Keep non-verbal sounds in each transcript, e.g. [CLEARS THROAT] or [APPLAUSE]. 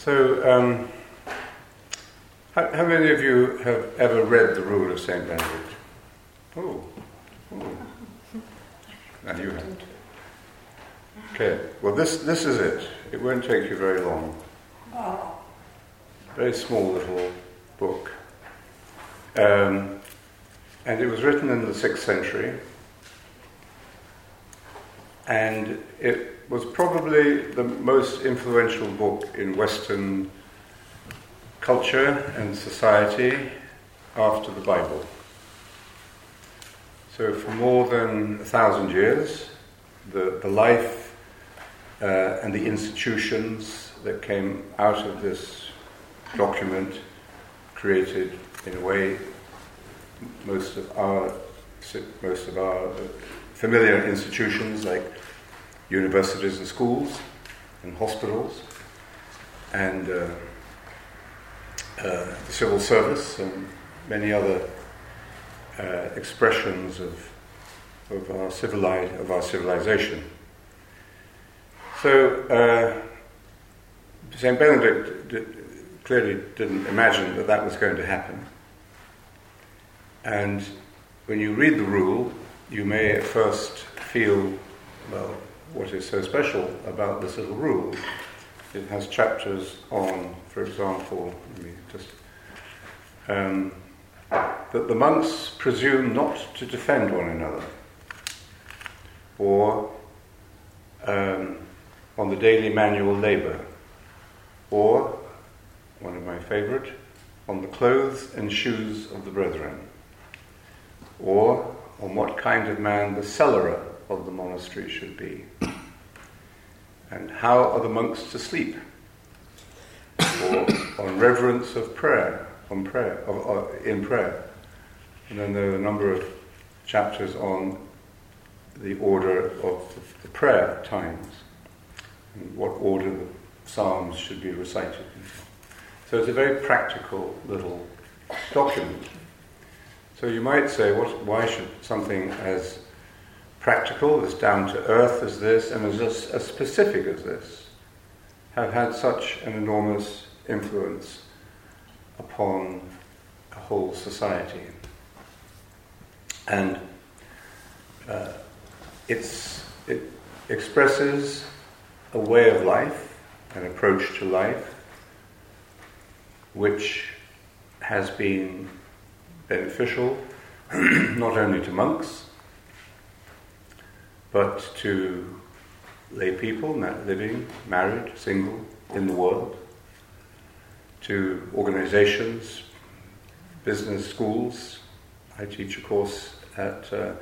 So, um, how, how, many of you have ever read the Rule of St. Benedict? Oh, oh. Now you have. Okay, well, this, this is it. It won't take you very long. Very small little book. Um, and it was written in the 6th century. And it was probably the most influential book in Western culture and society after the Bible. So, for more than a thousand years, the, the life uh, and the institutions that came out of this document created, in a way, most of our most of our familiar institutions like universities and schools and hospitals and uh, uh, the civil service and many other uh, expressions of, of, our civili- of our civilization. So, uh, St. Benedict did, clearly didn't imagine that that was going to happen. And when you read the rule, you may at first feel, well, what is so special about this little rule. It has chapters on, for example, let me just, um, that the monks presume not to defend one another, or um, on the daily manual labour, or, one of my favourite, on the clothes and shoes of the brethren, or on what kind of man the cellarer of the monastery should be. And how are the monks to sleep? Or on reverence of prayer, on prayer, of, in prayer. And then there are a number of chapters on the order of the, the prayer times, and what order the psalms should be recited. So it's a very practical little document. So you might say, what, why should something as practical, as down to earth as this, and as, as specific as this, have had such an enormous influence upon a whole society. And uh, it expresses a way of life, an approach to life, which has been beneficial [CLEARS THROAT] not only to monks, but to lay people living, married, single, in the world, to organizations, business schools. I teach a course at uh,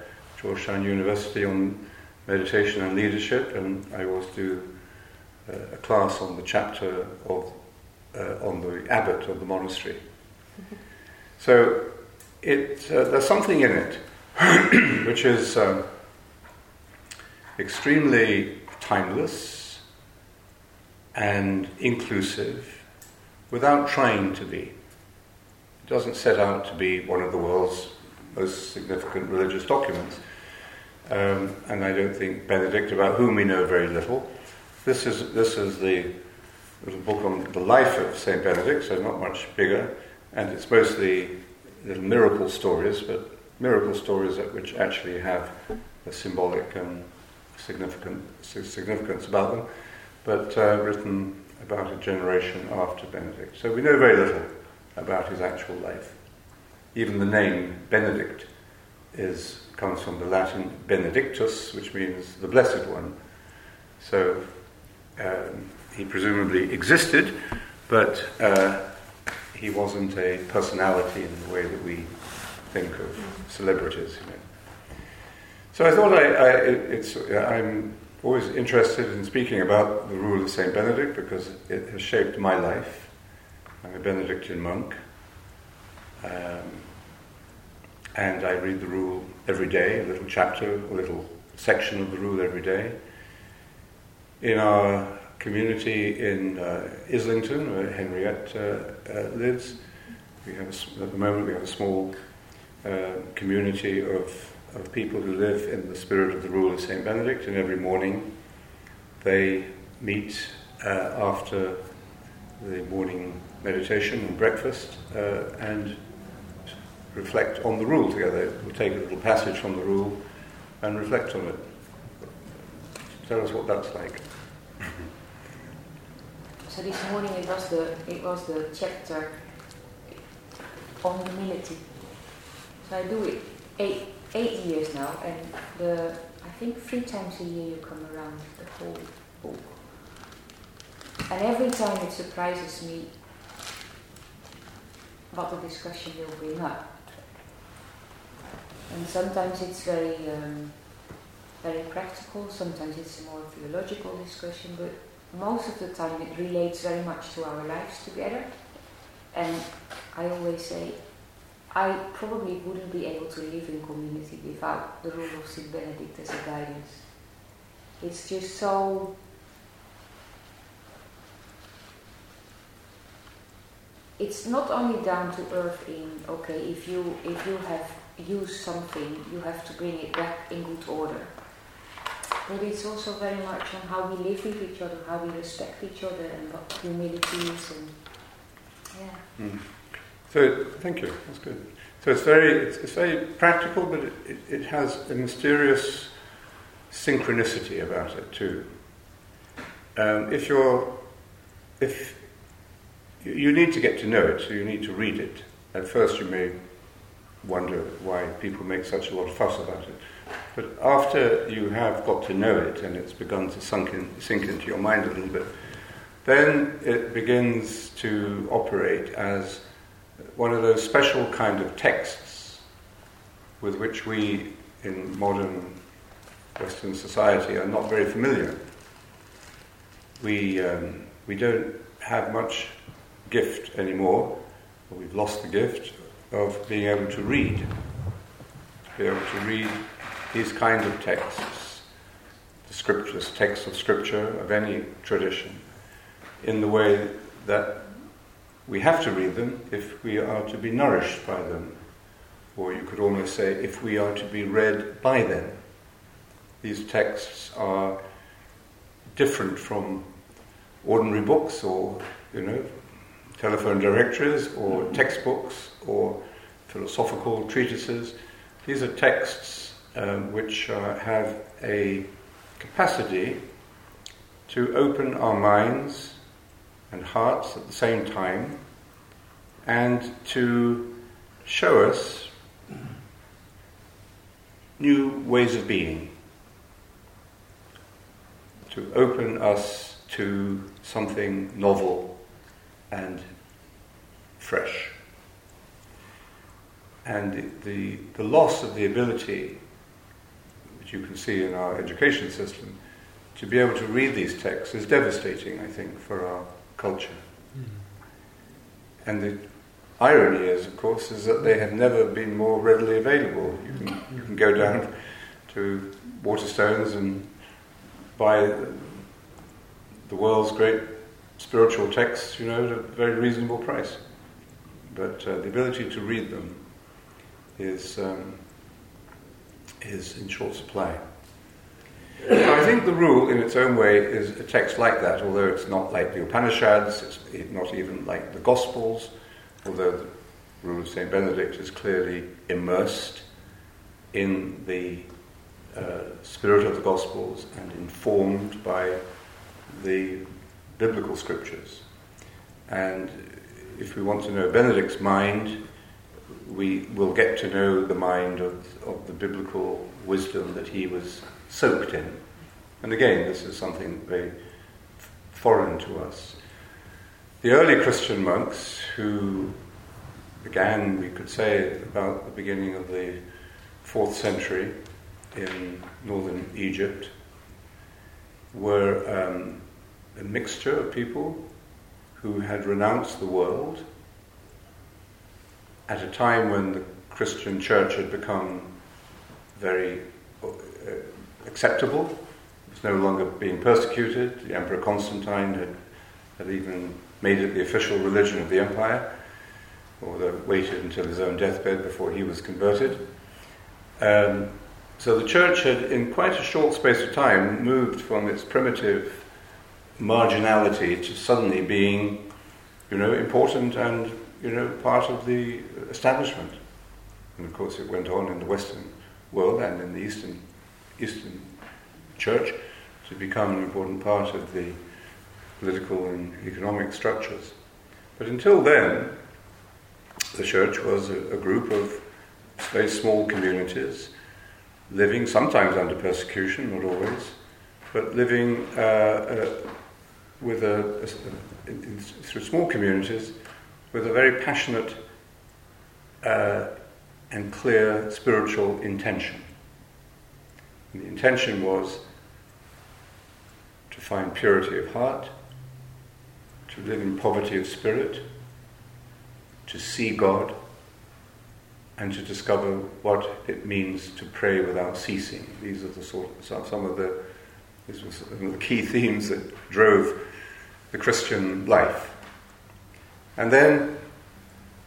Georgetown University on meditation and leadership, and I also do uh, a class on the chapter of uh, on the abbot of the monastery. So it, uh, there's something in it [COUGHS] which is. Um, extremely timeless and inclusive without trying to be. It doesn't set out to be one of the world's most significant religious documents. Um, and I don't think Benedict, about whom we know very little. This is, this is the little book on the life of St. Benedict, so not much bigger, and it's mostly little miracle stories, but miracle stories that which actually have a symbolic um, significant, significance about them, but uh, written about a generation after Benedict. So we know very little about his actual life. Even the name Benedict is, comes from the Latin Benedictus, which means the Blessed One. So um, he presumably existed, but uh, he wasn't a personality in the way that we think of celebrities. You know. So I thought I, I, it's, I'm always interested in speaking about the rule of St. Benedict because it has shaped my life. I'm a Benedictine monk. Um, and I read the rule every day, a little chapter, a little section of the rule every day. In our community in uh, Islington, where Henriette uh, uh, lives, we have a, at the moment we have a small uh, community of of people who live in the spirit of the rule of St. Benedict, and every morning they meet uh, after the morning meditation and breakfast uh, and reflect on the rule together. We'll take a little passage from the rule and reflect on it. Tell us what that's like. So this morning it was the it was the chapter on humility. So I do it eight eight years now, and the I think three times a year you come around the whole book. And every time it surprises me what the discussion will bring up. And sometimes it's very, um, very practical, sometimes it's a more theological discussion, but most of the time it relates very much to our lives together. And I always say, I probably wouldn't be able to live in community without the rule of St. Benedict as a guidance. It's just so it's not only down to earth in okay if you if you have used something you have to bring it back in good order but it's also very much on how we live with each other how we respect each other and what humility is and yeah mm. So thank you that's good so it's very it's, it's very practical but it, it, it has a mysterious synchronicity about it too um, if you're if you need to get to know it, so you need to read it. At first, you may wonder why people make such a lot of fuss about it. But after you have got to know it and it's begun to sink, in, sink into your mind a little bit, then it begins to operate as one of those special kind of texts with which we in modern Western society are not very familiar. We, um, we don't have much gift anymore, we've lost the gift of being able to read, to be able to read these kinds of texts, the scriptures, texts of scripture of any tradition, in the way that we have to read them if we are to be nourished by them, or you could almost say if we are to be read by them. These texts are different from ordinary books or, you know, telephone directories or textbooks or philosophical treatises. These are texts um, which uh, have a capacity to open our minds and hearts at the same time and to show us new ways of being, to open us to something novel and fresh. And the, the loss of the ability, which you can see in our education system, to be able to read these texts is devastating, I think, for our culture. Mm-hmm. And the irony is, of course, is that they have never been more readily available. You can, you can go down to Waterstones and buy the world's great spiritual texts, you know, at a very reasonable price. But uh, the ability to read them is, um, is in short supply. So I think the rule, in its own way, is a text like that, although it's not like the Upanishads, it's not even like the Gospels, although the rule of St. Benedict is clearly immersed in the uh, spirit of the Gospels and informed by the biblical scriptures. And if we want to know Benedict's mind, we will get to know the mind of, of the biblical wisdom that he was soaked in. And again, this is something very foreign to us. The early Christian monks, who began, we could say, about the beginning of the fourth century in northern Egypt, were um, a mixture of people who had renounced the world at a time when the Christian church had become very uh, acceptable. It was no longer being persecuted. The Emperor Constantine had, had even made it the official religion of the empire, although waited until his own deathbed before he was converted. Um, so the church had, in quite a short space of time, moved from its primitive marginality to suddenly being you know, important and, you know, part of the establishment. And of course, it went on in the Western world and in the Eastern, Eastern Church to become an important part of the political and economic structures. But until then, the church was a, a group of very small communities living sometimes under persecution, not always, but living uh, uh, with a, a, in, through small communities with a very passionate uh, and clear spiritual intention. And the intention was to find purity of heart, to live in poverty of spirit, to see God, and to discover what it means to pray without ceasing. These are the sort of, some of the these were some of the key themes that drove the Christian life. And then,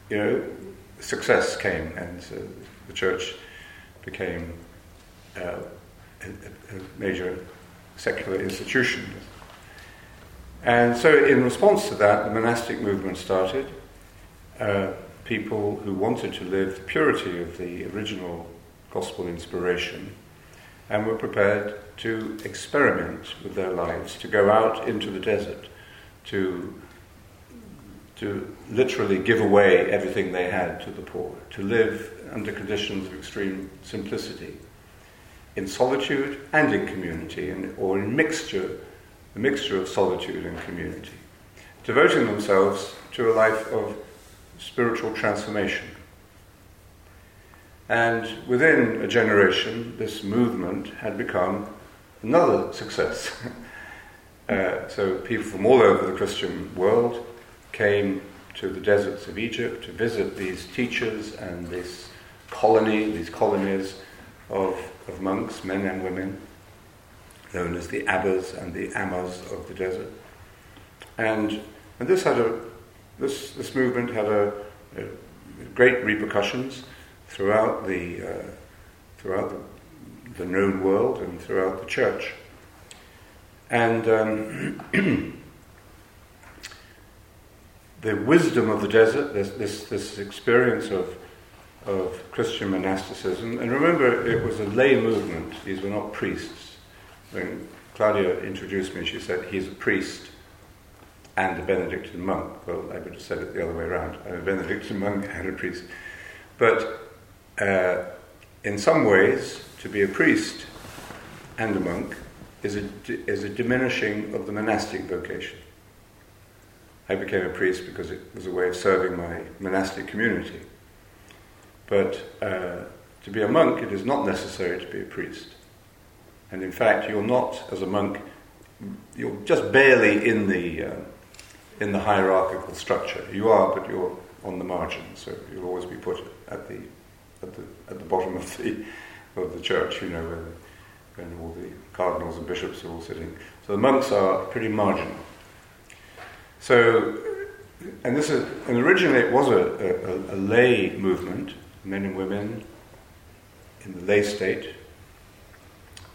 you know, success came, and uh, the church became uh, a, major secular institution. And so, in response to that, the monastic movement started. Uh, people who wanted to live the purity of the original gospel inspiration and were prepared to experiment with their lives, to go out into the desert, to, to literally give away everything they had to the poor, to live under conditions of extreme simplicity, in solitude and in community, and, or in mixture, a mixture of solitude and community, devoting themselves to a life of spiritual transformation. And within a generation, this movement had become another success. [LAUGHS] uh, so people from all over the Christian world came to the deserts of Egypt to visit these teachers and this colony, these colonies of, of monks, men and women, known as the Abbas and the Ammas of the desert. And, and this had a this, this movement had a, a great repercussions throughout the, uh, throughout the, the, known world and throughout the church. And um, [CLEARS THROAT] the wisdom of the desert, this, this, this experience of, of Christian monasticism, and remember it was a lay movement, these were not priests. When Claudia introduced me, she said, he's a priest and a Benedictine monk. Well, I would have said it the other way around. I'm a Benedictine monk [LAUGHS] and a priest. But uh, in some ways, to be a priest and a monk is a, is a diminishing of the monastic vocation. I became a priest because it was a way of serving my monastic community. But uh, to be a monk, it is not necessary to be a priest. And in fact, you're not, as a monk, you're just barely in the, uh, in the hierarchical structure. You are, but you're on the margin, so you'll always be put at the at the at the bottom of the of the church. You know, where, when all the cardinals and bishops are all sitting. So the monks are pretty marginal. So, and this is and originally it was a, a, a lay movement, men and women in the lay state.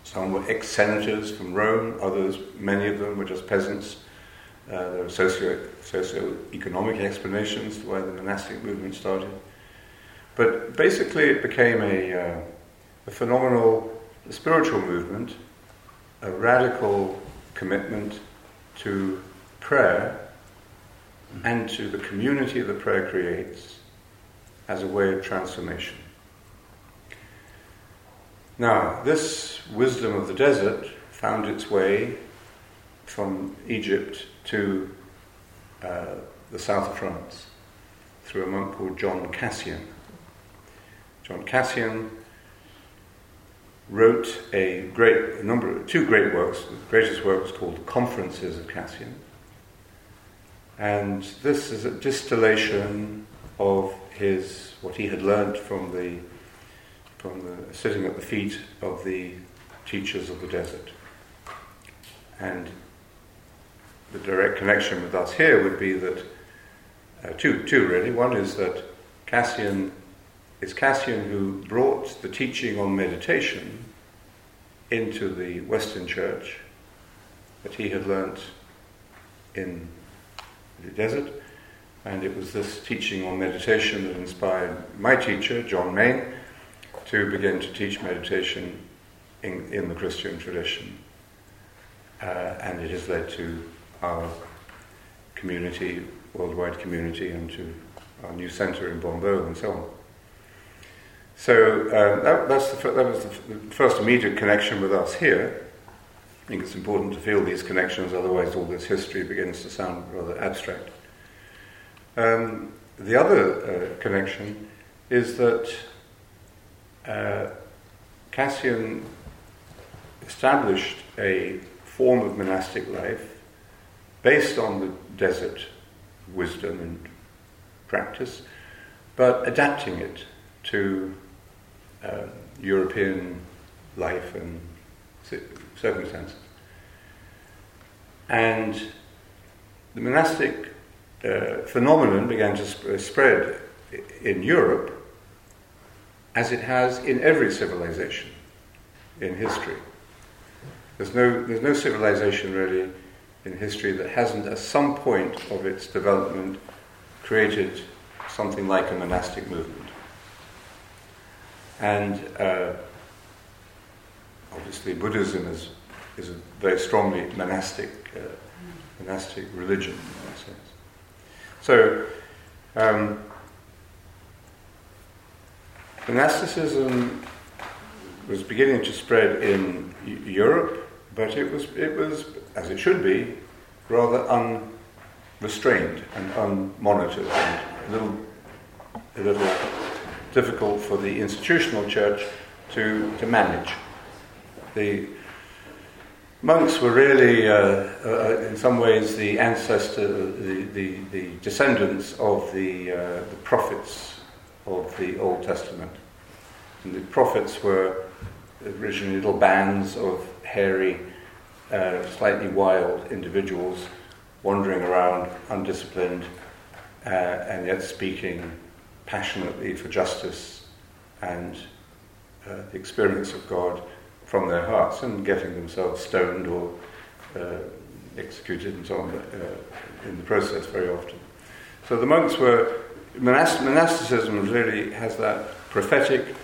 Some were ex-senators from Rome. Others, many of them, were just peasants uh, there socio, socio-economic explanations to why the monastic movement started. But basically, it became a, uh, a phenomenal spiritual movement, a radical commitment to prayer and to the community that prayer creates as a way of transformation. Now, this wisdom of the desert found its way from Egypt to uh, the south of France through a monk called John Cassian. John Cassian wrote a great a number, two great works. The greatest work was called Conferences of Cassian, and this is a distillation of his what he had learned from the from the sitting at the feet of the teachers of the desert, and the direct connection with us here would be that uh, two, two really. One is that Cassian, it's Cassian who brought the teaching on meditation into the Western Church that he had learnt in the desert, And it was this teaching on meditation that inspired my teacher, John Main, to begin to teach meditation in, in the Christian tradition. Uh, and it has led to our community, worldwide community, and to our new centre in Bonnevaux and so on. So uh, that, the, that was the first immediate connection with us here. I think it's important to feel these connections, otherwise, all this history begins to sound rather abstract. Um, the other uh, connection is that uh, Cassian established a form of monastic life based on the desert wisdom and practice, but adapting it to uh, European life and circumstances. And the monastic uh, phenomenon began to sp- spread in Europe as it has in every civilization in history. There's no, there's no civilization really in history that hasn't, at some point of its development, created something like a monastic movement. And uh, obviously, Buddhism is, is a very strongly monastic, uh, monastic religion. So, um, monasticism was beginning to spread in Europe, but it was, it was, as it should be, rather unrestrained and unmonitored and a little, a little difficult for the institutional church to, to manage. The monks were really, uh, uh, in some ways, the ancestor, the, the, the descendants of the, uh, the prophets of the Old Testament. And the prophets were originally little bands of hairy, uh, slightly wild individuals wandering around undisciplined uh, and yet speaking passionately for justice and uh, the experience of God from their hearts and getting themselves stoned or uh, executed and so on uh, in the process very often. So the monks were, monast- monasticism really has that prophetic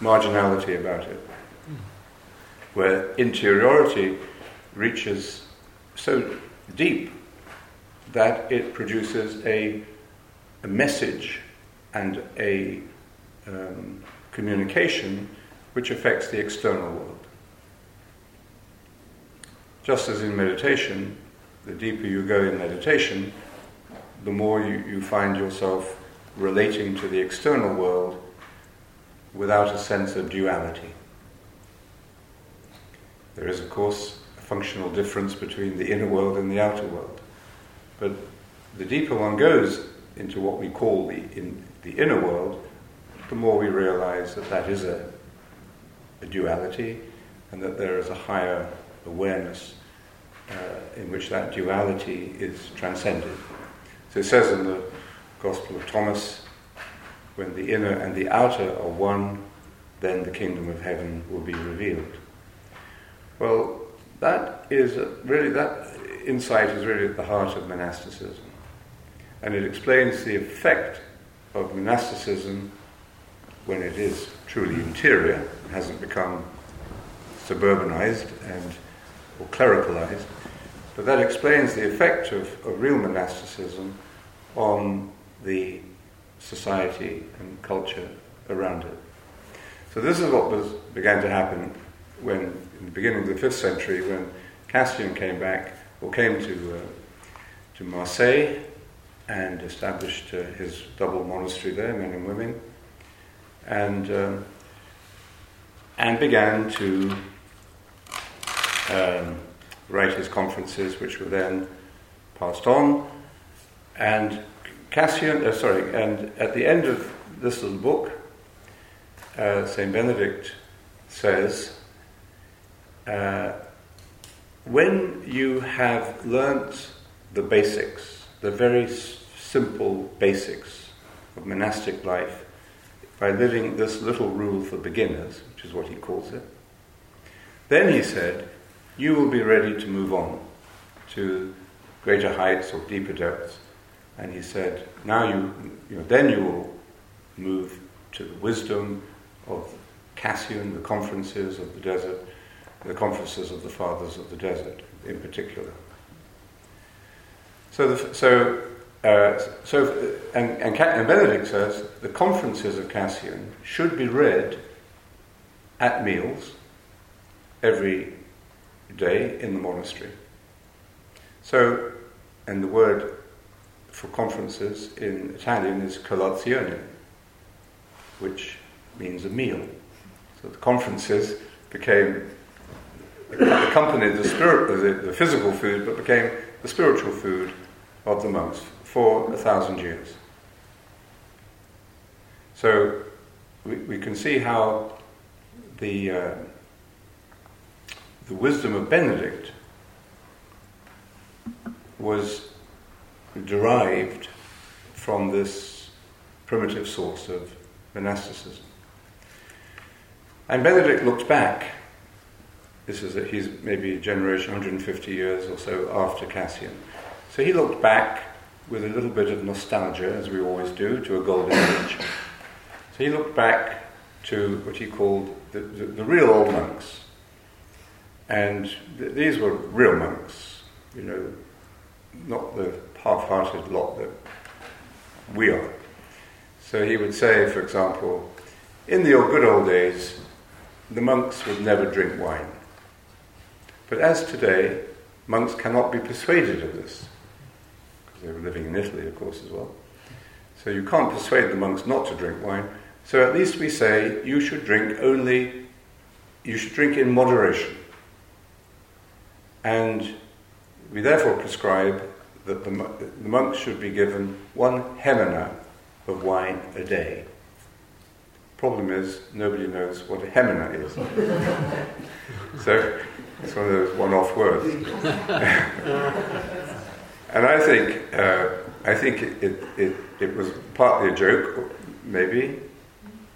marginality about it, where interiority reaches so deep that it produces a, a message and a um, communication which affects the external world. Just as in meditation, the deeper you go in meditation, the more you, you find yourself relating to the external world without a sense of duality. There is, of course, a functional difference between the inner world and the outer world. But the deeper one goes into what we call the, in, the inner world, the more we realize that that is a, a duality and that there is a higher awareness uh, in which that duality is transcended. So it says in the Gospel of Thomas, when the inner and the outer are one, then the kingdom of heaven will be revealed. Well, that is really, that insight is really at the heart of monasticism. And it explains the effect of monasticism when it is truly interior, hasn't become suburbanized and or clericalized, but that explains the effect of, of real monasticism on the society and culture around it. So this is what was, began to happen when, in the beginning of the fifth century, when Cassian came back or came to uh, to Marseille and established uh, his double monastery there, men and women, and um, and began to um, write his conferences, which were then passed on. And Cassian, uh, sorry, and at the end of this little book, uh, Saint Benedict says, uh, when you have learnt the basics, the very simple basics of monastic life, by living this little rule for beginners, which is what he calls it, then he said, you will be ready to move on to greater heights or deeper depths And he said, now you, you know, then you will move to the wisdom of Cassian, the conferences of the desert, the conferences of the fathers of the desert in particular. So, the, so, uh, so and, and, and Benedict says the conferences of Cassian should be read at meals every day in the monastery. So, and the word for conferences in Italian is colazione, which means a meal. So the conferences became accompanied the spirit, the, the physical food, but became the spiritual food of the monks for a thousand years. So we, we can see how the uh, the wisdom of Benedict was derived from this primitive source of monasticism. And Benedict looked back. This is that he's maybe a generation, 150 years or so after Cassian. So he looked back with a little bit of nostalgia, as we always do, to a golden age. So he looked back to what he called the, the, the real old monks. And th- these were real monks, you know, not the half hearted lot that we are. So he would say, for example, in the good old days, the monks would never drink wine. But as today, monks cannot be persuaded of this, because they were living in Italy, of course, as well. So you can't persuade the monks not to drink wine. So at least we say you should drink only, you should drink in moderation. And we therefore prescribe that the, the monks should be given one hemina of wine a day. Problem is, nobody knows what a hemina is. [LAUGHS] so it's one of those one-off words. [LAUGHS] and I think, uh, I think it, it, it, it, was partly a joke, maybe,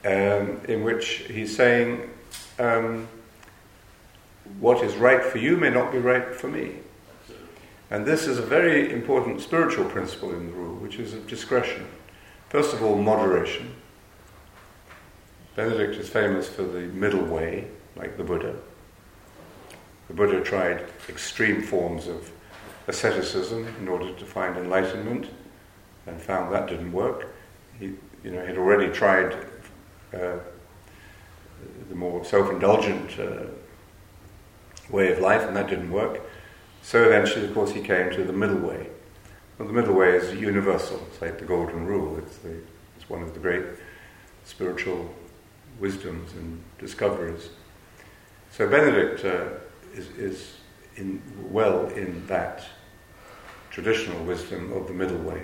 um, in which he's saying, um, what is right for you may not be right for me. And this is a very important spiritual principle in the rule, which is of discretion. First of all, moderation. Benedict is famous for the middle way, like the Buddha. The Buddha tried extreme forms of asceticism in order to find enlightenment and found that didn't work. He, you know, had already tried uh, the more self-indulgent uh, way of life, and that didn't work. So eventually, of course, he came to the middle way. Well, the middle way is universal. It's like the golden rule. It's, the, it's one of the great spiritual wisdoms and discoveries. So Benedict uh, is, is in, well in that traditional wisdom of the middle way.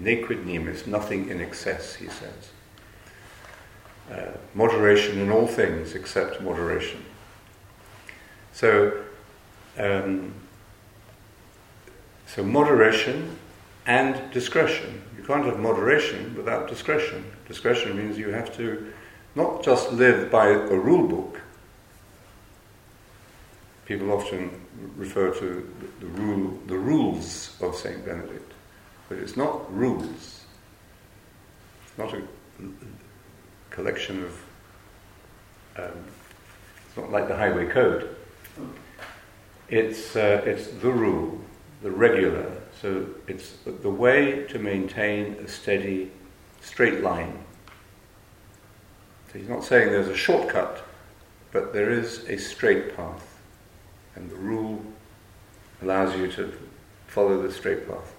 Nequid nimis, nothing in excess, he says. Uh, moderation in all things except moderation. So um, so moderation and discretion. You can't have moderation without discretion. Discretion means you have to not just live by a rule book. People often refer to the rule, the rules of Saint Benedict, but it's not rules. It's not a collection of. Um, it's not like the highway code. It's, uh, it's the rule, the regular. So it's the way to maintain a steady, straight line. So he's not saying there's a shortcut, but there is a straight path. And the rule allows you to follow the straight path.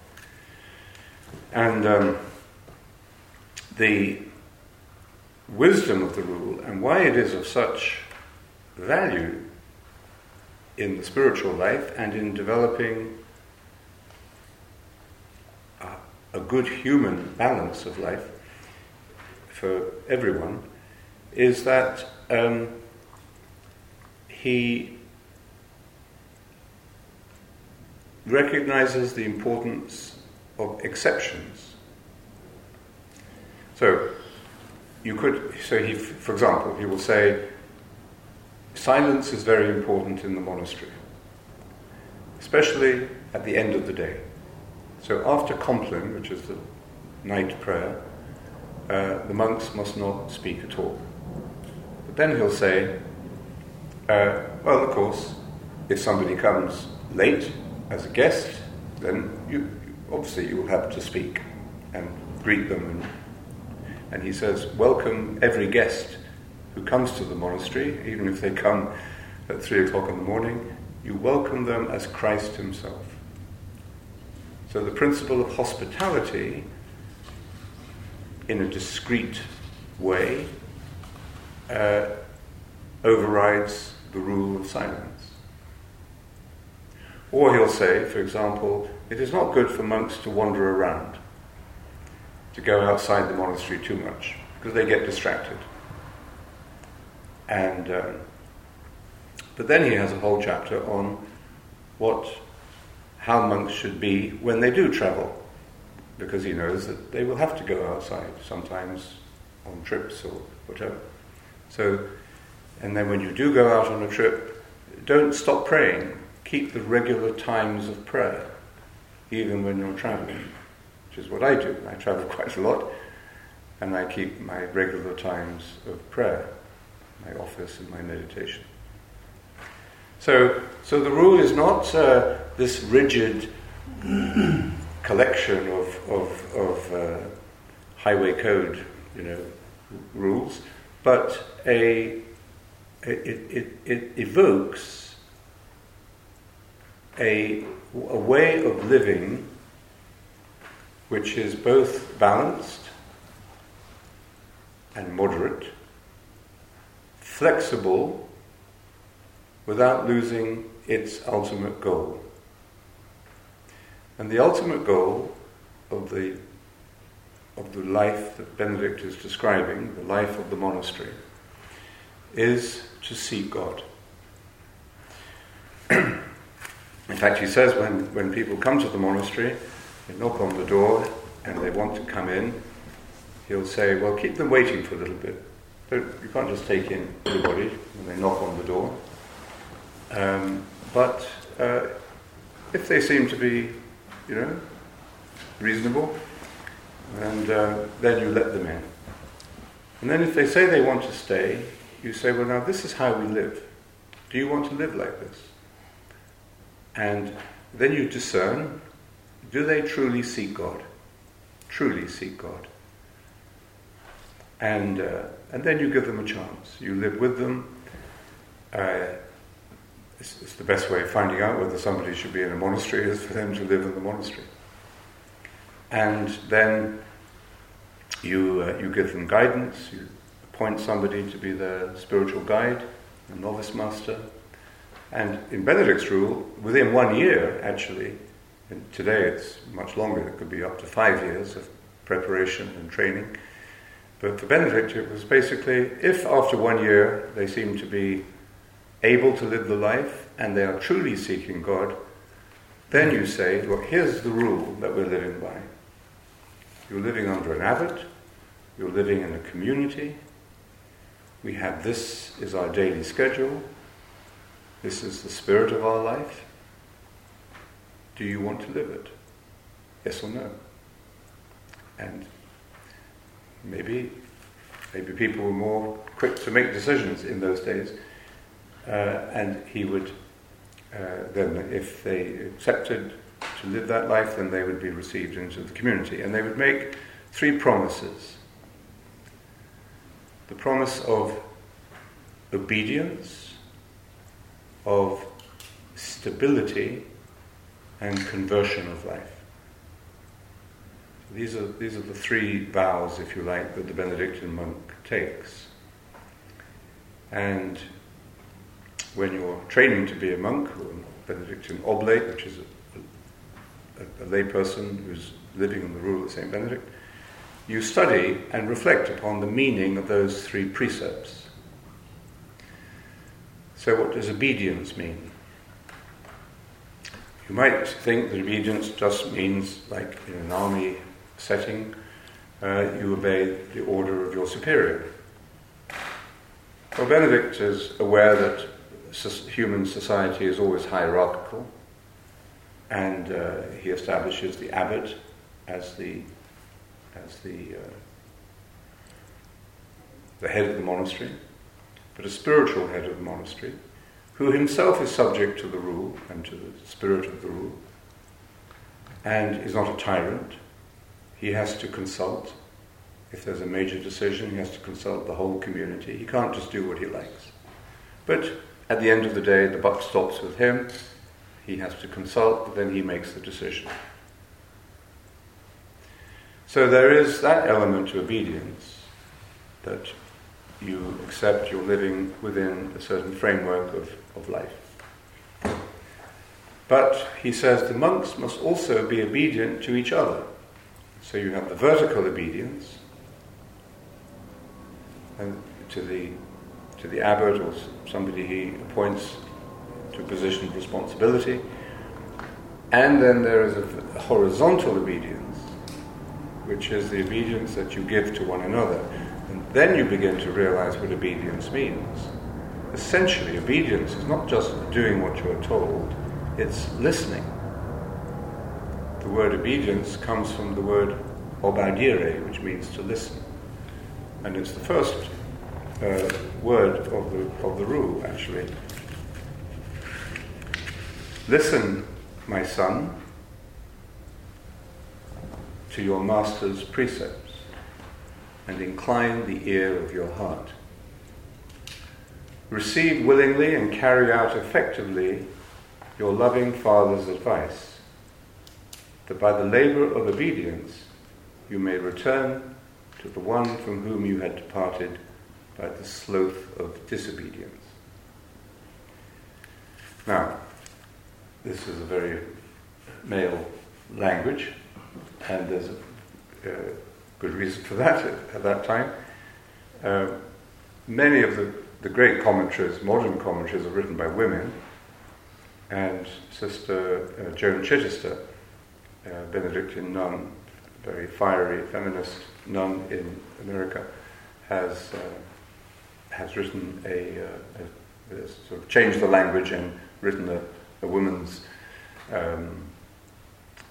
And um, the wisdom of the rule and why it is of such value in the spiritual life and in developing a, a good human balance of life for everyone is that um, he recognizes the importance of exceptions. So, you could, so he, for example, he will say, Silence is very important in the monastery, especially at the end of the day. So after Compline, which is the night prayer, uh, the monks must not speak at all. But then he'll say, uh, well, of course, if somebody comes late as a guest, then you, obviously you will have to speak and greet them. And, and he says, welcome every guest who comes to the monastery, even if they come at three o'clock in the morning, you welcome them as Christ Himself. So the principle of hospitality, in a discreet way, uh, overrides the rule of silence. Or he'll say, for example, it is not good for monks to wander around, to go outside the monastery too much, because they get distracted. And um, but then he has a whole chapter on what how monks should be when they do travel, because he knows that they will have to go outside sometimes on trips or whatever. So, and then when you do go out on a trip, don't stop praying. Keep the regular times of prayer, even when you're traveling, which is what I do. I travel [LAUGHS] quite a lot, and I keep my regular times of prayer my office and my meditation. So, so the rule is not uh, this rigid [CLEARS THROAT] collection of, of, of uh, highway code, you know, rules, but a, it, it, it evokes a, a way of living which is both balanced and moderate flexible without losing its ultimate goal. And the ultimate goal of the, of the life that Benedict is describing, the life of the monastery, is to seek God. [CLEARS THROAT] In fact, he says when, when people come to the monastery, they knock on the door and they want to come in, he'll say, Well, keep them waiting for a little bit you can't just take in everybody when they knock on the door. Um, but uh, if they seem to be, you know, reasonable, and uh, then you let them in. And then if they say they want to stay, you say, well, now this is how we live. Do you want to live like this? And then you discern do they truly seek God? Truly seek God. And uh, and then you give them a chance. You live with them. Uh, it's, it's, the best way of finding out whether somebody should be in a monastery is for them to live in the monastery. And then you, uh, you give them guidance, you appoint somebody to be their spiritual guide, a novice master. And in Benedict's rule, within one year, actually, and today it's much longer, it could be up to five years of preparation and training but for Benedict, it was basically if after one year they seem to be able to live the life and they are truly seeking God, then you say, look, here's the rule that we're living by. You're living under an abbot, you're living in a community, we have this is our daily schedule, this is the spirit of our life. Do you want to live it? Yes or no? And maybe. Maybe people were more quick to make decisions in those days, uh, and he would uh, then, if they accepted to live that life, then they would be received into the community, and they would make three promises: the promise of obedience, of stability, and conversion of life. These are, these are the three vows, if you like, that the Benedictine monk takes. And when you're training to be a monk, or a Benedictine oblate, which is a, a, a layperson who's living in the rule of St. Benedict, you study and reflect upon the meaning of those three precepts. So, what does obedience mean? You might think that obedience just means, like in an army setting, uh, you obey the order of your superior. Well, Benedict is aware that human society is always hierarchical, and uh, he establishes the abbot as the as the uh, the head of the monastery, but a spiritual head of the monastery, who himself is subject to the rule and to the spirit of the rule, and is not a tyrant. He has to consult. If there's a major decision, he has to consult the whole community. He can't just do what he likes. But at the end of the day, the buck stops with him. He has to consult, but then he makes the decision. So there is that element to obedience that you accept you're living within a certain framework of, of life. But he says the monks must also be obedient to each other. So you have the vertical obedience and to the to the abbot or somebody he appoints to a position of responsibility. And then there is a horizontal obedience, which is the obedience that you give to one another. And then you begin to realize what obedience means. Essentially, obedience is not just doing what you're told, it's listening. The word obedience comes from the word obadire, which means to listen. And it's the first uh, word of the, of the rule, actually. Listen, my son, to your master's precepts, and incline the ear of your heart. Receive willingly and carry out effectively your loving Father's advice, that by the labor of obedience you may return to the one from whom you had departed by the sloth of disobedience. Now, this is a very male language, and there's a uh, good reason for that at, at that time. Uh, many of the, the great commentaries, modern commentaries, are written by women, and Sister uh, Joan Chittister, uh, Benedictine nun, very fiery feminist nun in America, has uh, has written a, uh, a, a, sort of changed the language and written a, a woman's um,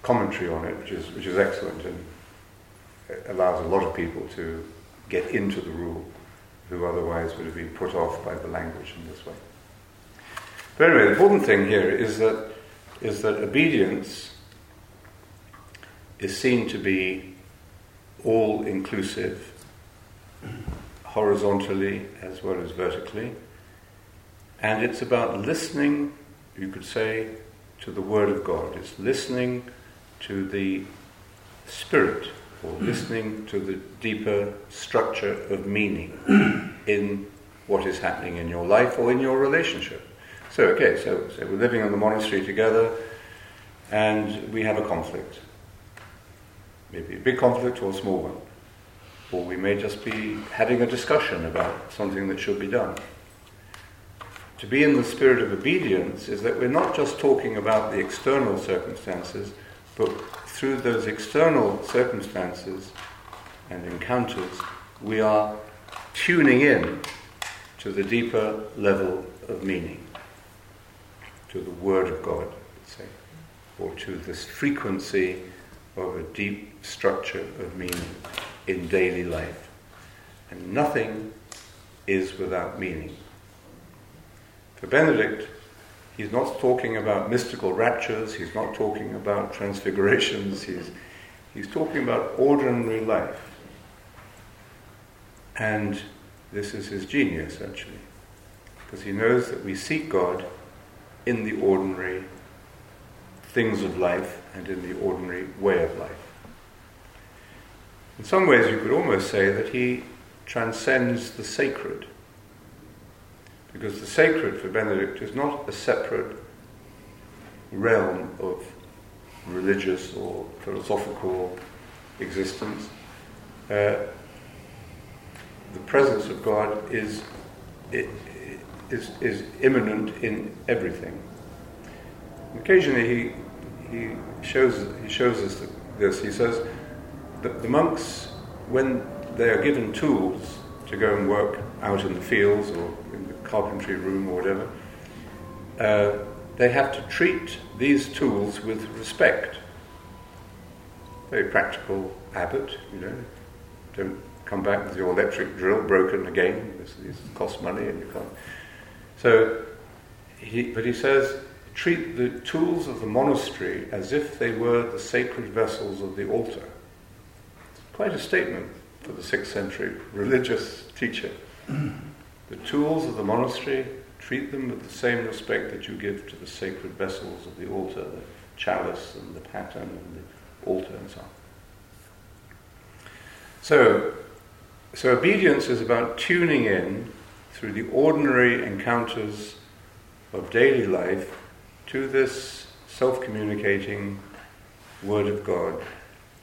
commentary on it, which is which is excellent and allows a lot of people to get into the rule who otherwise would have been put off by the language in this way. But anyway, the important thing here is that is that obedience is seen to be all inclusive horizontally as well as vertically. And it's about listening, you could say, to the Word of God. It's listening to the Spirit, or listening to the deeper structure of meaning in what is happening in your life or in your relationship. So, okay, so, so we're living in the monastery together and we have a conflict. Maybe a big conflict or a small one or we may just be having a discussion about something that should be done. To be in the spirit of obedience is that we're not just talking about the external circumstances, but through those external circumstances and encounters, we are tuning in to the deeper level of meaning, to the Word of God, say, or to this frequency of a deep structure of meaning in daily life. And nothing is without meaning. For Benedict, he's not talking about mystical raptures, he's not talking about transfigurations, he's, he's talking about ordinary life. And this is his genius, actually, because he knows that we seek God in the ordinary things of life and in the ordinary way of life. In some ways, you could almost say that he transcends the sacred. Because the sacred for Benedict is not a separate realm of religious or philosophical existence. Uh, the presence of God is, is, is immanent in everything. occasionally, he, he, shows, he shows us this. He says, the, the monks, when they are given tools to go and work out in the fields or in the carpentry room or whatever, uh, they have to treat these tools with respect. Very practical abbot, you know. Don't come back with your electric drill broken again. This, this costs money and you can't. So, he, but he says, treat the tools of the monastery as if they were the sacred vessels of the altar. Quite a statement for the 6th century religious teacher. [CLEARS THROAT] the tools of the monastery, treat them with the same respect that you give to the sacred vessels of the altar, the chalice and the paten and the altar and so on. So, so obedience is about tuning in through the ordinary encounters of daily life to this self communicating Word of God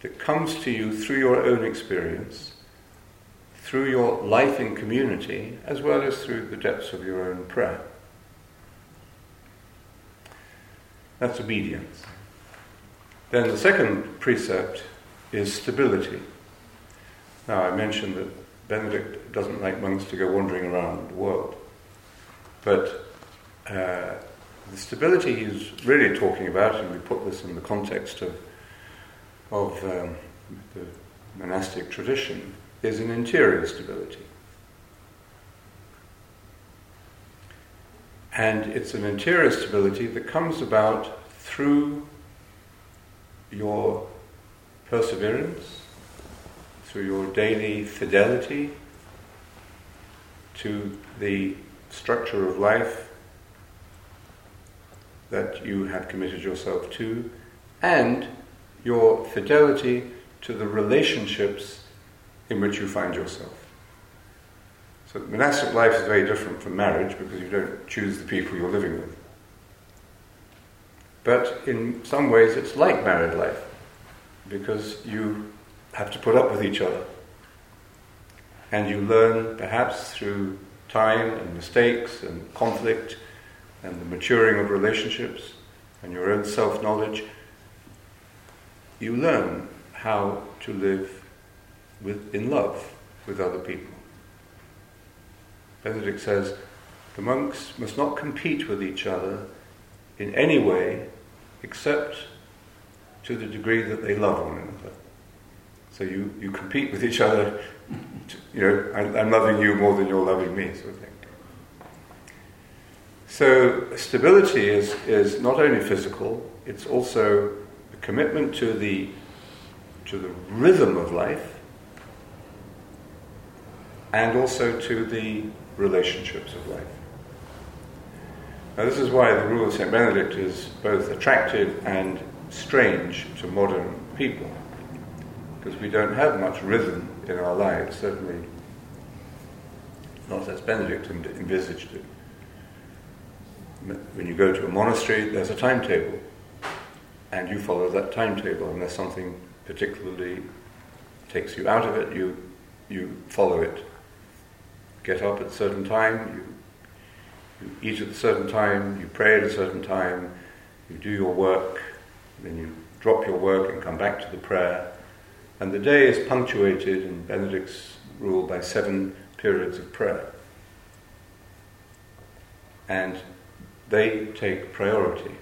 that comes to you through your own experience, through your life in community, as well as through the depths of your own prayer. That's obedience. Then the second precept is stability. Now, I mentioned that Benedict doesn't like monks to go wandering around the world. But uh, the stability he's really talking about, and we put this in the context of, of um, the monastic tradition, is an interior stability. And it's an interior stability that comes about through your perseverance, through your daily fidelity to the structure of life that you have committed yourself to, and your fidelity to the relationships in which you find yourself. So, monastic life is very different from marriage because you don't choose the people you're living with. But in some ways, it's like married life because you have to put up with each other. And you learn, perhaps through time and mistakes and conflict and the maturing of relationships and your own self knowledge, you learn how to live with, in love with other people. Benedict says the monks must not compete with each other in any way except to the degree that they love one another. So you, you compete with each other, to, [LAUGHS] you know, I, I'm loving you more than you're loving me, sort of thing. So stability is, is not only physical, it's also a commitment to the, to the rhythm of life and also to the relationships of life. Now, this is why the rule of St. Benedict is both attractive and strange to modern people because we don't have much rhythm in our lives, certainly not as Benedict envisaged it. When you go to a monastery, there's a timetable, and you follow that timetable, unless something particularly takes you out of it, you, you follow it. Get up at a certain time, you, you eat at a certain time, you pray at a certain time, you do your work, then you drop your work and come back to the prayer and the day is punctuated in Benedict's rule by seven periods of prayer. And they take priority.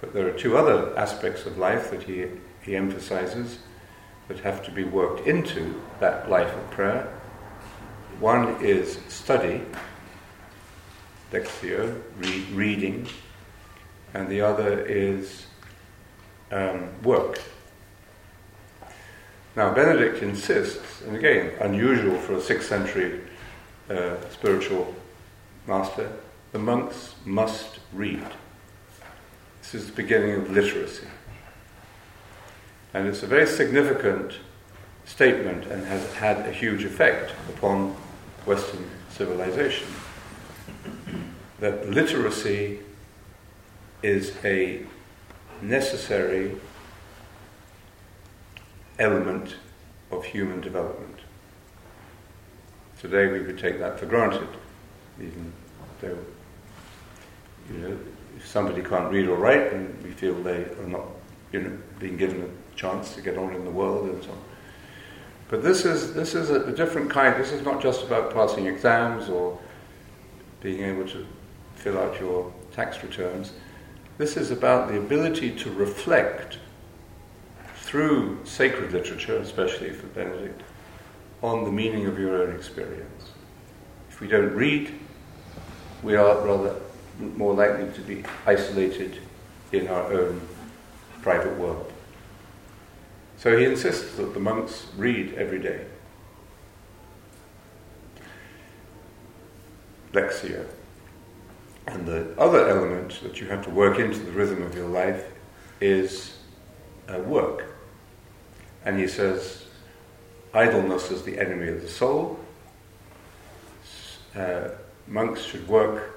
But there are two other aspects of life that he, he emphasizes that have to be worked into that life of prayer. One is study, lectio, read, reading, and the other is um, work, now, Benedict insists, and again, unusual for a 6th century uh, spiritual master, the monks must read. This is the beginning of literacy. And it's a very significant statement and has had a huge effect upon Western civilization. That literacy is a necessary element of human development. Today we would take that for granted, even though, you know, if somebody can't read or write, then we feel they are not, you know, being given a chance to get on in the world and so on. But this is this is a, a different kind. This is not just about passing exams or being able to fill out your tax returns. This is about the ability to reflect through sacred literature, especially for Benedict, on the meaning of your own experience. If we don't read, we are rather more likely to be isolated in our own private world. So he insists that the monks read every day. Lectio. And the other element that you have to work into the rhythm of your life is uh, work. And he says, idleness is the enemy of the soul. Uh, monks should work,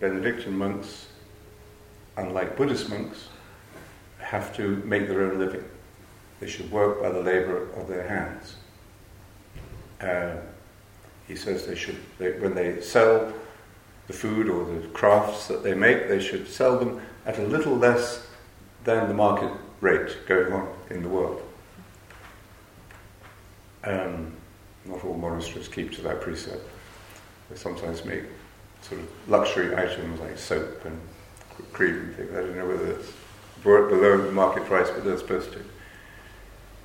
Benedictine monks, unlike Buddhist monks, have to make their own living. They should work by the labor of their hands. Uh, he says they should, they, when they sell the food or the crafts that they make, they should sell them at a little less than the market rate going on in the world. Um, not all monasteries keep to that precept. They sometimes make sort of luxury items like soap and cream and things. I don't know whether it's below the market price, but they're supposed to.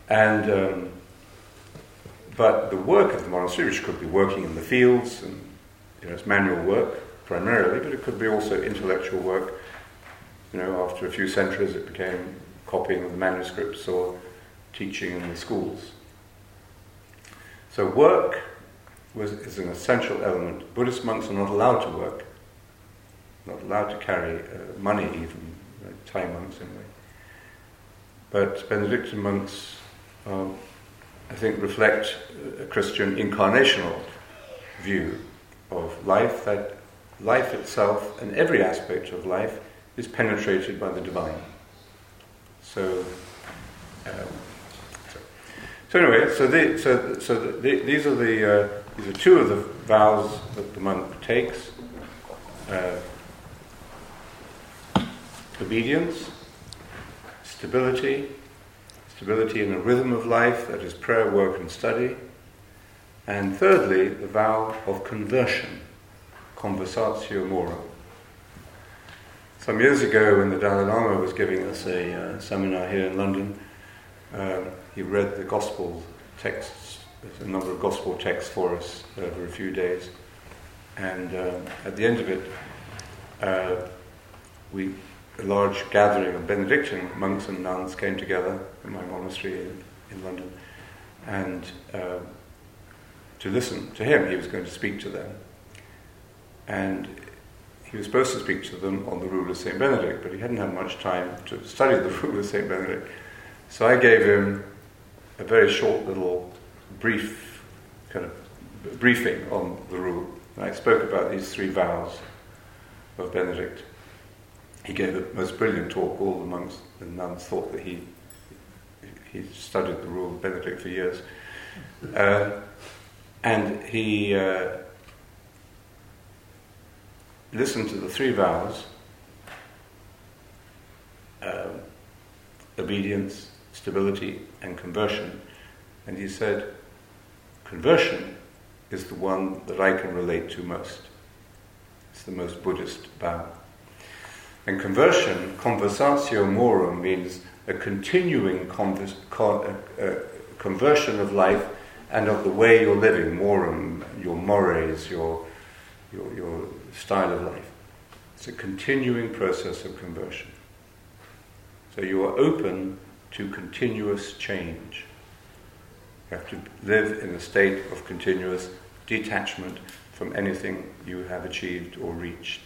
And um, but the work of the monastery, which could be working in the fields and you know, it's manual work primarily, but it could be also intellectual work. You know, after a few centuries, it became copying of the manuscripts or teaching in the schools. So work was, is an essential element. Buddhist monks are not allowed to work, not allowed to carry uh, money even, like Thai monks anyway. But Benedictine monks um, I think, reflect a Christian incarnational view of life, that life itself and every aspect of life is penetrated by the divine. So, um, so, so, anyway, so, the, so, so the, these are the uh, these are two of the vows that the monk takes: uh, obedience, stability, stability in the rhythm of life, that is prayer, work, and study. And thirdly, the vow of conversion, conversatio morum. Some years ago, when the Dalai Lama was giving us a uh, seminar here in London, um, he read the gospel texts, a number of gospel texts for us over a few days. And uh, at the end of it, uh, we a large gathering of Benedictine monks and nuns came together in my monastery in, in London and uh, to listen to him. He was going to speak to them. And he was supposed to speak to them on the rule of St. Benedict, but he hadn't had much time to study the [LAUGHS] rule of St. Benedict. So I gave him a very short little brief kind of briefing on the rule. I spoke about these three vows of Benedict he gave a most brilliant talk. All the monks and nuns thought that he he studied the rule of Benedict for years, uh, and he uh, listened to the three vows: uh, obedience, stability, and conversion. And he said, "Conversion is the one that I can relate to most. It's the most Buddhist vow." And conversion, conversatio morum, means a continuing convers- con- uh, uh, conversion of life and of the way you're living, morum, your mores, your, your, your style of life. It's a continuing process of conversion. So you are open to continuous change. You have to live in a state of continuous detachment from anything you have achieved or reached.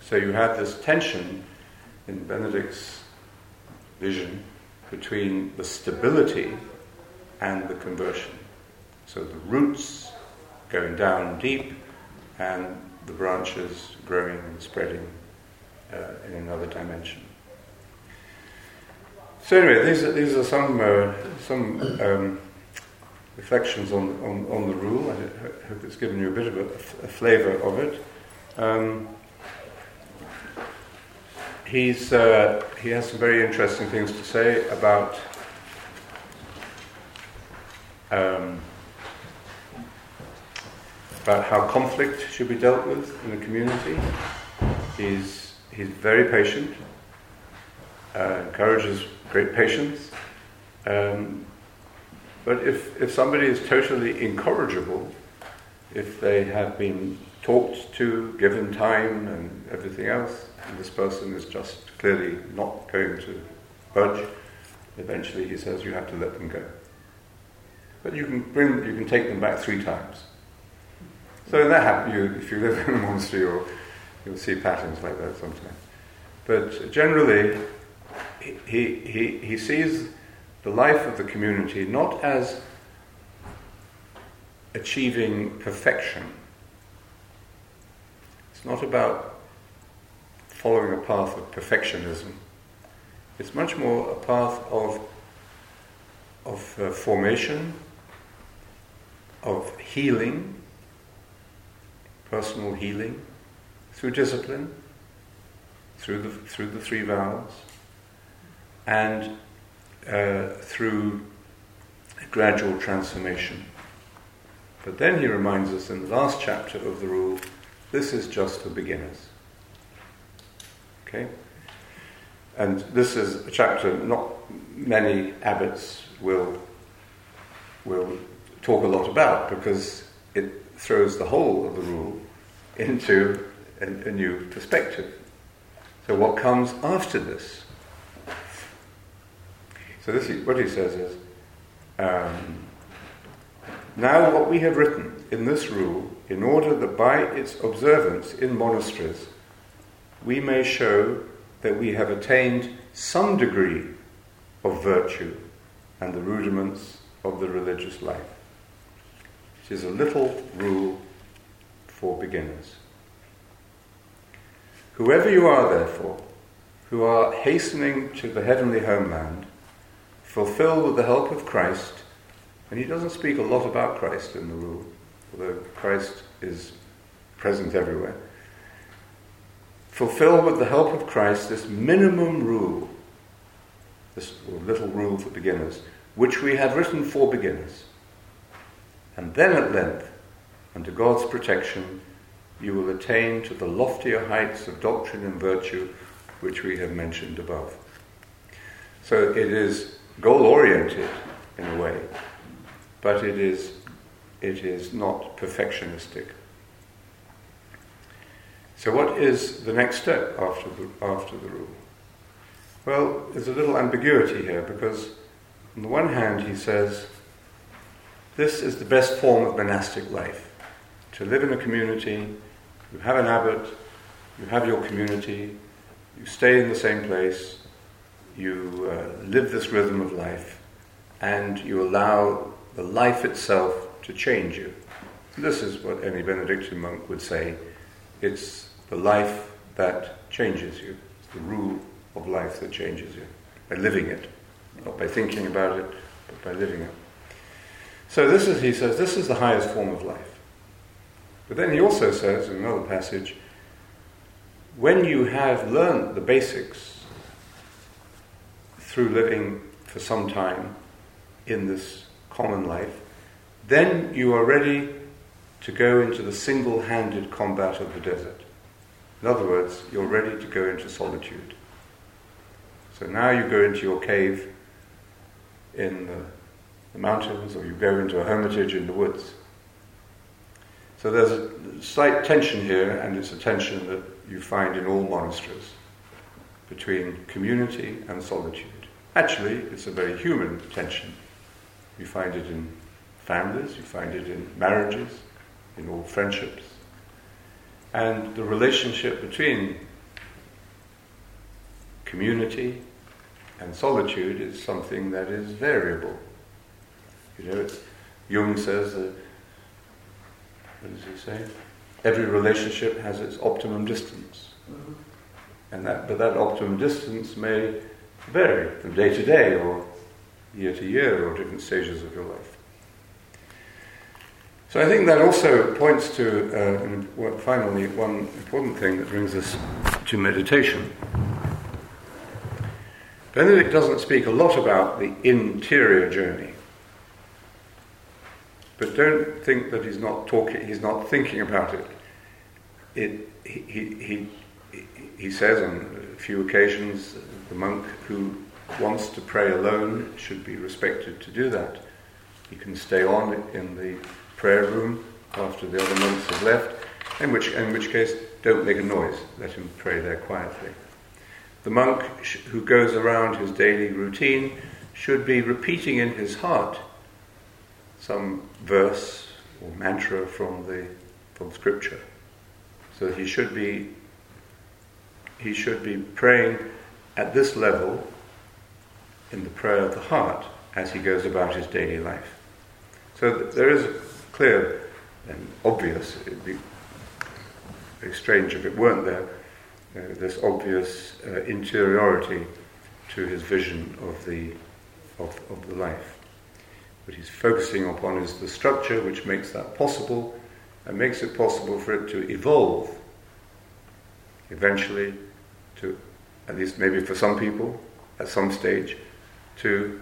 So you have this tension in Benedict's vision between the stability and the conversion. So the roots going down deep and the branches growing and spreading uh, in another dimension. So anyway, these are, these are some uh, some um, reflections on, on, on, the rule. I hope it's given you a bit of a, flavour of it. Um, he's, uh, he has some very interesting things to say about about how conflict should be dealt with in a community. He's, he's very patient, uh, encourages great patience. Um, but if, if somebody is totally incorrigible, if they have been talked to, given time, and everything else, and this person is just clearly not going to budge, eventually he says you have to let them go. But you can bring, you can take them back three times. So that happens. You, if you live [LAUGHS] in a monastery, you'll see patterns like that sometimes. But generally, he, he, he sees the life of the community not as achieving perfection. It's not about following a path of perfectionism. It's much more a path of, of uh, formation, of healing, personal healing, through discipline, through the, through the three vows, and uh, through gradual transformation. But then he reminds us in the last chapter of the rule this is just for beginners. Okay? And this is a chapter not many abbots will, will talk a lot about because it throws the whole of the rule into a, a new perspective. So, what comes after this? So this is, what he says is, um, now what we have written in this rule, in order that by its observance in monasteries, we may show that we have attained some degree of virtue and the rudiments of the religious life. It is a little rule for beginners. Whoever you are, therefore, who are hastening to the heavenly homeland, fulfill with the help of Christ, and he doesn't speak a lot about Christ in the rule, although Christ is present everywhere. Fulfill with the help of Christ this minimum rule, this little rule for beginners, which we have written for beginners. And then at length, under God's protection, you will attain to the loftier heights of doctrine and virtue which we have mentioned above. So it is goal oriented in a way, but it is, it is not perfectionistic. So, what is the next step after the, after the rule? Well, there's a little ambiguity here because, on the one hand, he says, this is the best form of monastic life. To live in a community, you have an abbot, you have your community, you stay in the same place, you uh, live this rhythm of life, and you allow the life itself to change you. This is what any Benedictine monk would say it's the life that changes you, it's the rule of life that changes you, by living it, not by thinking about it, but by living it. So, this is, he says, this is the highest form of life. But then he also says in another passage, when you have learned the basics through living for some time in this common life, then you are ready to go into the single handed combat of the desert. In other words, you're ready to go into solitude. So now you go into your cave in the, the mountains, or you go into a hermitage in the woods. So there's a slight tension here, and it's a tension that you find in all monasteries between community and solitude. Actually, it's a very human tension. You find it in families, you find it in marriages, in all friendships. And the relationship between community and solitude is something that is variable. You know, Jung says that, what does he say? Every relationship has its optimum distance. Mm-hmm. And that, but that optimum distance may vary from day to day or year to year or different stages of your life. So I think that also points to, uh, finally, one important thing that brings us to meditation. Benedict doesn't speak a lot about the interior journey, But don't think that he's not talking, he's not thinking about it. it he, he, he, he says on a few occasions, the monk who wants to pray alone should be respected to do that. He can stay on in the prayer room after the other monks have left, in which, in which case, don't make a noise, let him pray there quietly. The monk who goes around his daily routine should be repeating in his heart some verse or mantra from the from scripture. So he should be he should be praying at this level in the prayer of the heart as he goes about his daily life. So there is clear and obvious, it'd be very strange if it weren't there, uh, this obvious uh, interiority to his vision of the, of, of the life. What he's focusing upon is the structure which makes that possible and makes it possible for it to evolve eventually to, at least maybe for some people, at some stage, to,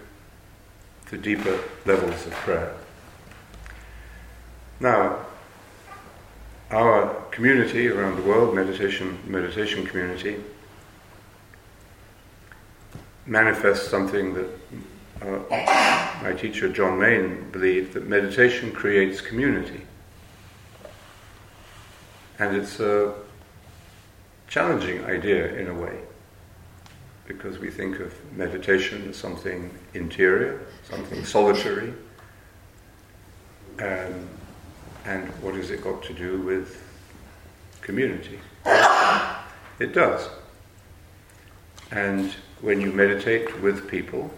deeper levels of prayer. Now, our community around the world, meditation, meditation community, manifests something that uh, my teacher John Main believed that meditation creates community. And it's a challenging idea in a way, because we think of meditation as something interior, something solitary. Um, and what has it got to do with community? It does. And when you meditate with people,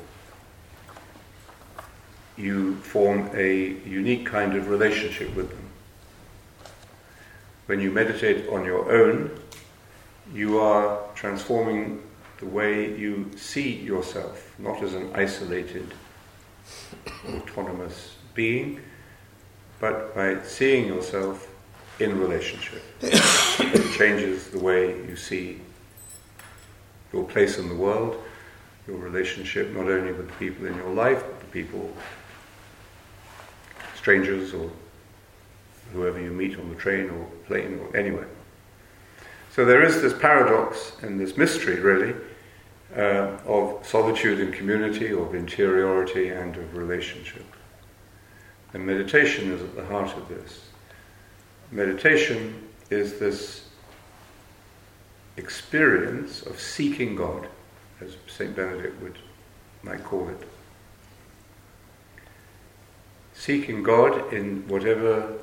you form a unique kind of relationship with them. When you meditate on your own, you are transforming the way you see yourself, not as an isolated, autonomous being, but by seeing yourself in relationship. it changes the way you see your place in the world, your relationship not only with the people in your life, but the people strangers or whoever you meet on the train or plane or anywhere. So there is this paradox and this mystery, really, uh, of solitude and community, of interiority and of relationship. And meditation is at the heart of this. Meditation is this experience of seeking God, as St. Benedict would might call it seeking God in whatever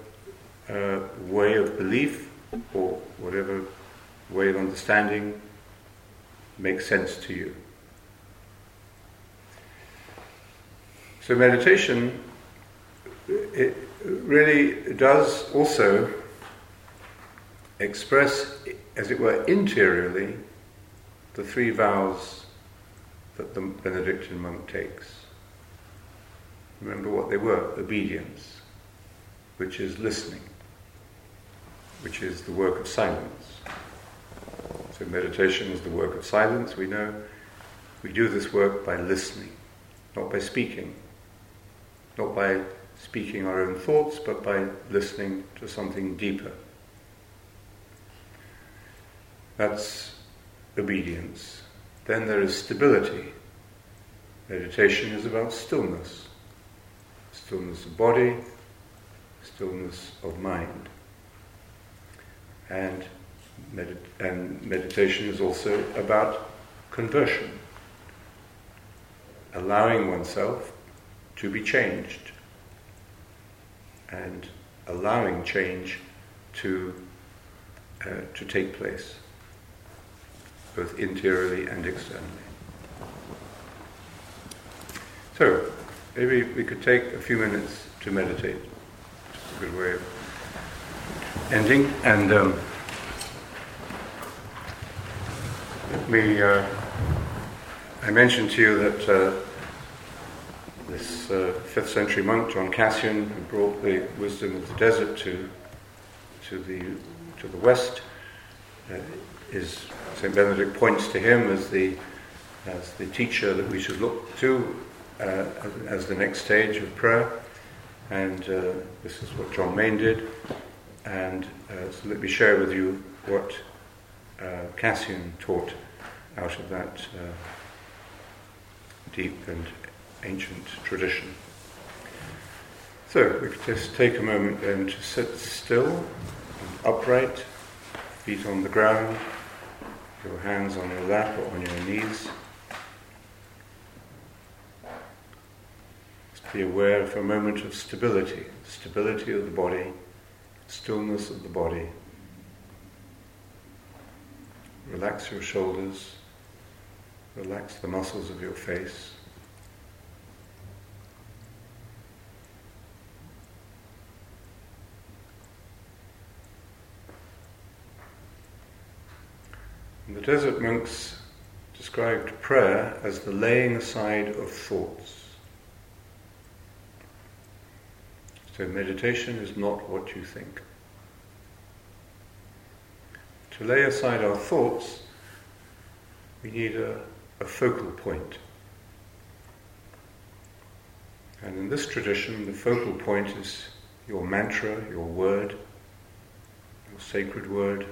uh, way of belief or whatever way of understanding makes sense to you. So meditation it really does also express, as it were, interiorly the three vows that the Benedictine monk takes. Remember what they were obedience, which is listening, which is the work of silence. So, meditation is the work of silence, we know. We do this work by listening, not by speaking, not by speaking our own thoughts, but by listening to something deeper. That's obedience. Then there is stability. Meditation is about stillness stillness of body, stillness of mind. And, med- and meditation is also about conversion, allowing oneself to be changed and allowing change to, uh, to take place, both interiorly and externally. So, Maybe we could take a few minutes to meditate. It's a good way of ending. And um, me, uh, I mentioned to you that uh, this uh, fifth century monk, John Cassian, who brought the wisdom of the desert to, to, the, to the west, uh, is St. Benedict points to him as the, as the teacher that we should look to uh, as the next stage of prayer. And uh, this is what John Main did. And uh, so let me share with you what Cassian taught out of that uh, deep and ancient tradition. So we could just take a moment then to sit still, upright, feet on the ground, your hands on your lap or on your knees. Just be aware for a moment of stability, stability of the body, stillness of the body. Relax your shoulders, relax the muscles of your face. The desert monks described prayer as the laying aside of thoughts. So meditation is not what you think. To lay aside our thoughts, we need a, a focal point. And in this tradition, the focal point is your mantra, your word, your sacred word.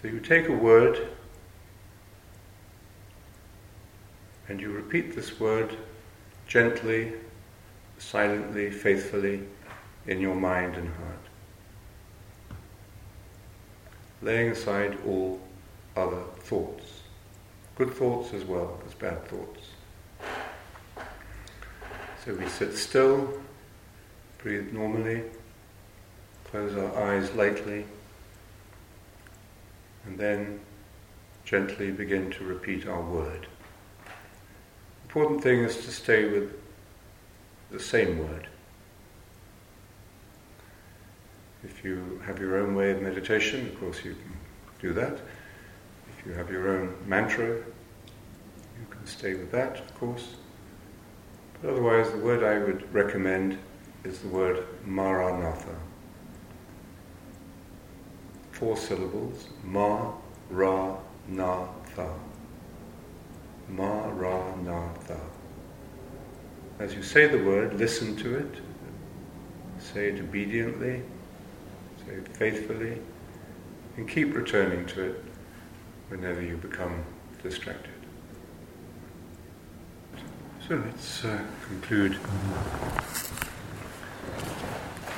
So you take a word and you repeat this word gently, silently, faithfully in your mind and heart. Laying aside all other thoughts, good thoughts as well as bad thoughts. So we sit still, breathe normally, close our eyes lightly, and then gently begin to repeat our word. Important thing is to stay with the same word. If you have your own way of meditation, of course you can do that. If you have your own mantra, you can stay with that, of course. But otherwise, the word I would recommend is the word Maranatha. Four syllables Ma, Ra, Na, Tha. Ma, Ra, Na, Tha. As you say the word, listen to it. Say it obediently. Faithfully. And keep returning to it whenever you become distracted. So let's uh, conclude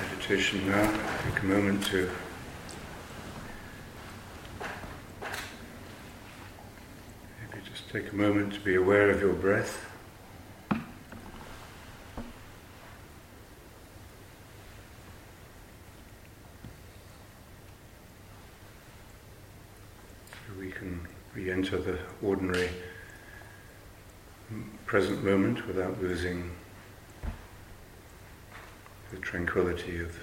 meditation now. Take a moment to maybe just take a moment to be aware of your breath. So we can re-enter the ordinary present moment without losing the tranquility of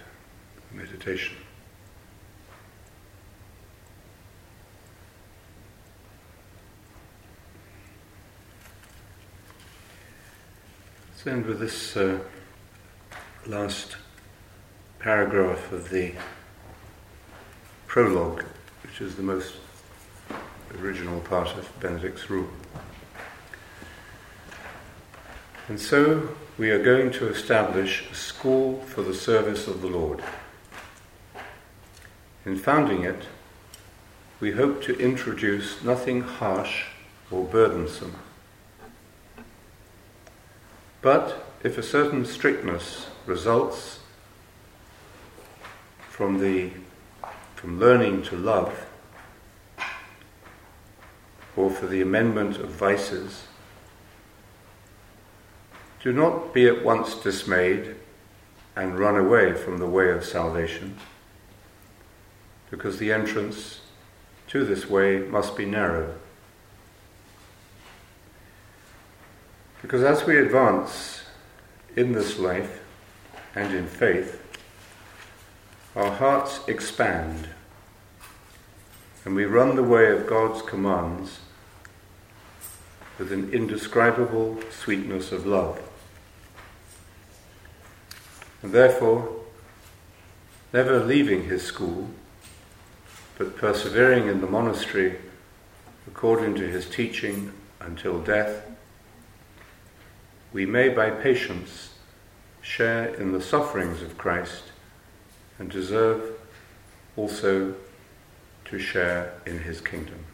meditation. Let's end with this uh, last paragraph of the prologue, which is the most original part of Benedict's rule. And so we are going to establish a school for the service of the Lord. In founding it, we hope to introduce nothing harsh or burdensome. But if a certain strictness results from the from learning to love or for the amendment of vices, do not be at once dismayed and run away from the way of salvation, because the entrance to this way must be narrow. Because as we advance in this life and in faith, our hearts expand and we run the way of God's commands with an indescribable sweetness of love. And therefore, never leaving his school, but persevering in the monastery according to his teaching until death, we may by patience share in the sufferings of Christ and deserve also to share in his kingdom.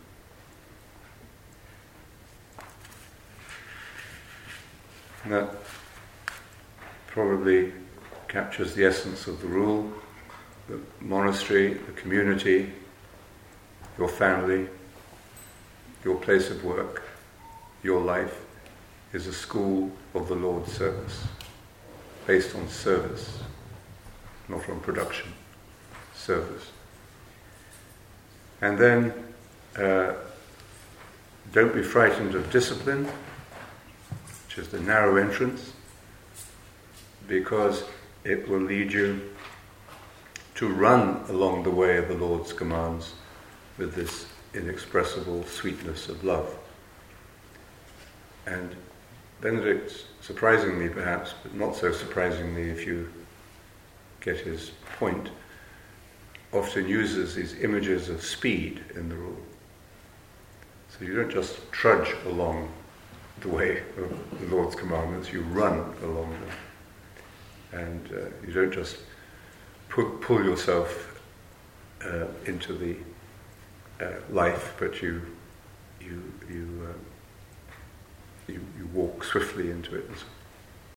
And that probably captures the essence of the rule the monastery, the community, your family, your place of work, your life is a school of the Lord's service, based on service, not on production, service. And then uh, don't be frightened of discipline, is the narrow entrance, because it will lead you to run along the way of the Lord's commands with this inexpressible sweetness of love. And Benedict, surprisingly perhaps, but not so surprisingly if you get his point, often uses these images of speed in the rule. So you don't just trudge along the way of the Lord's commandments, you run along them. And uh, you don't just pull, pull yourself uh, into the uh, life, but you you you, uh, you you walk swiftly into it.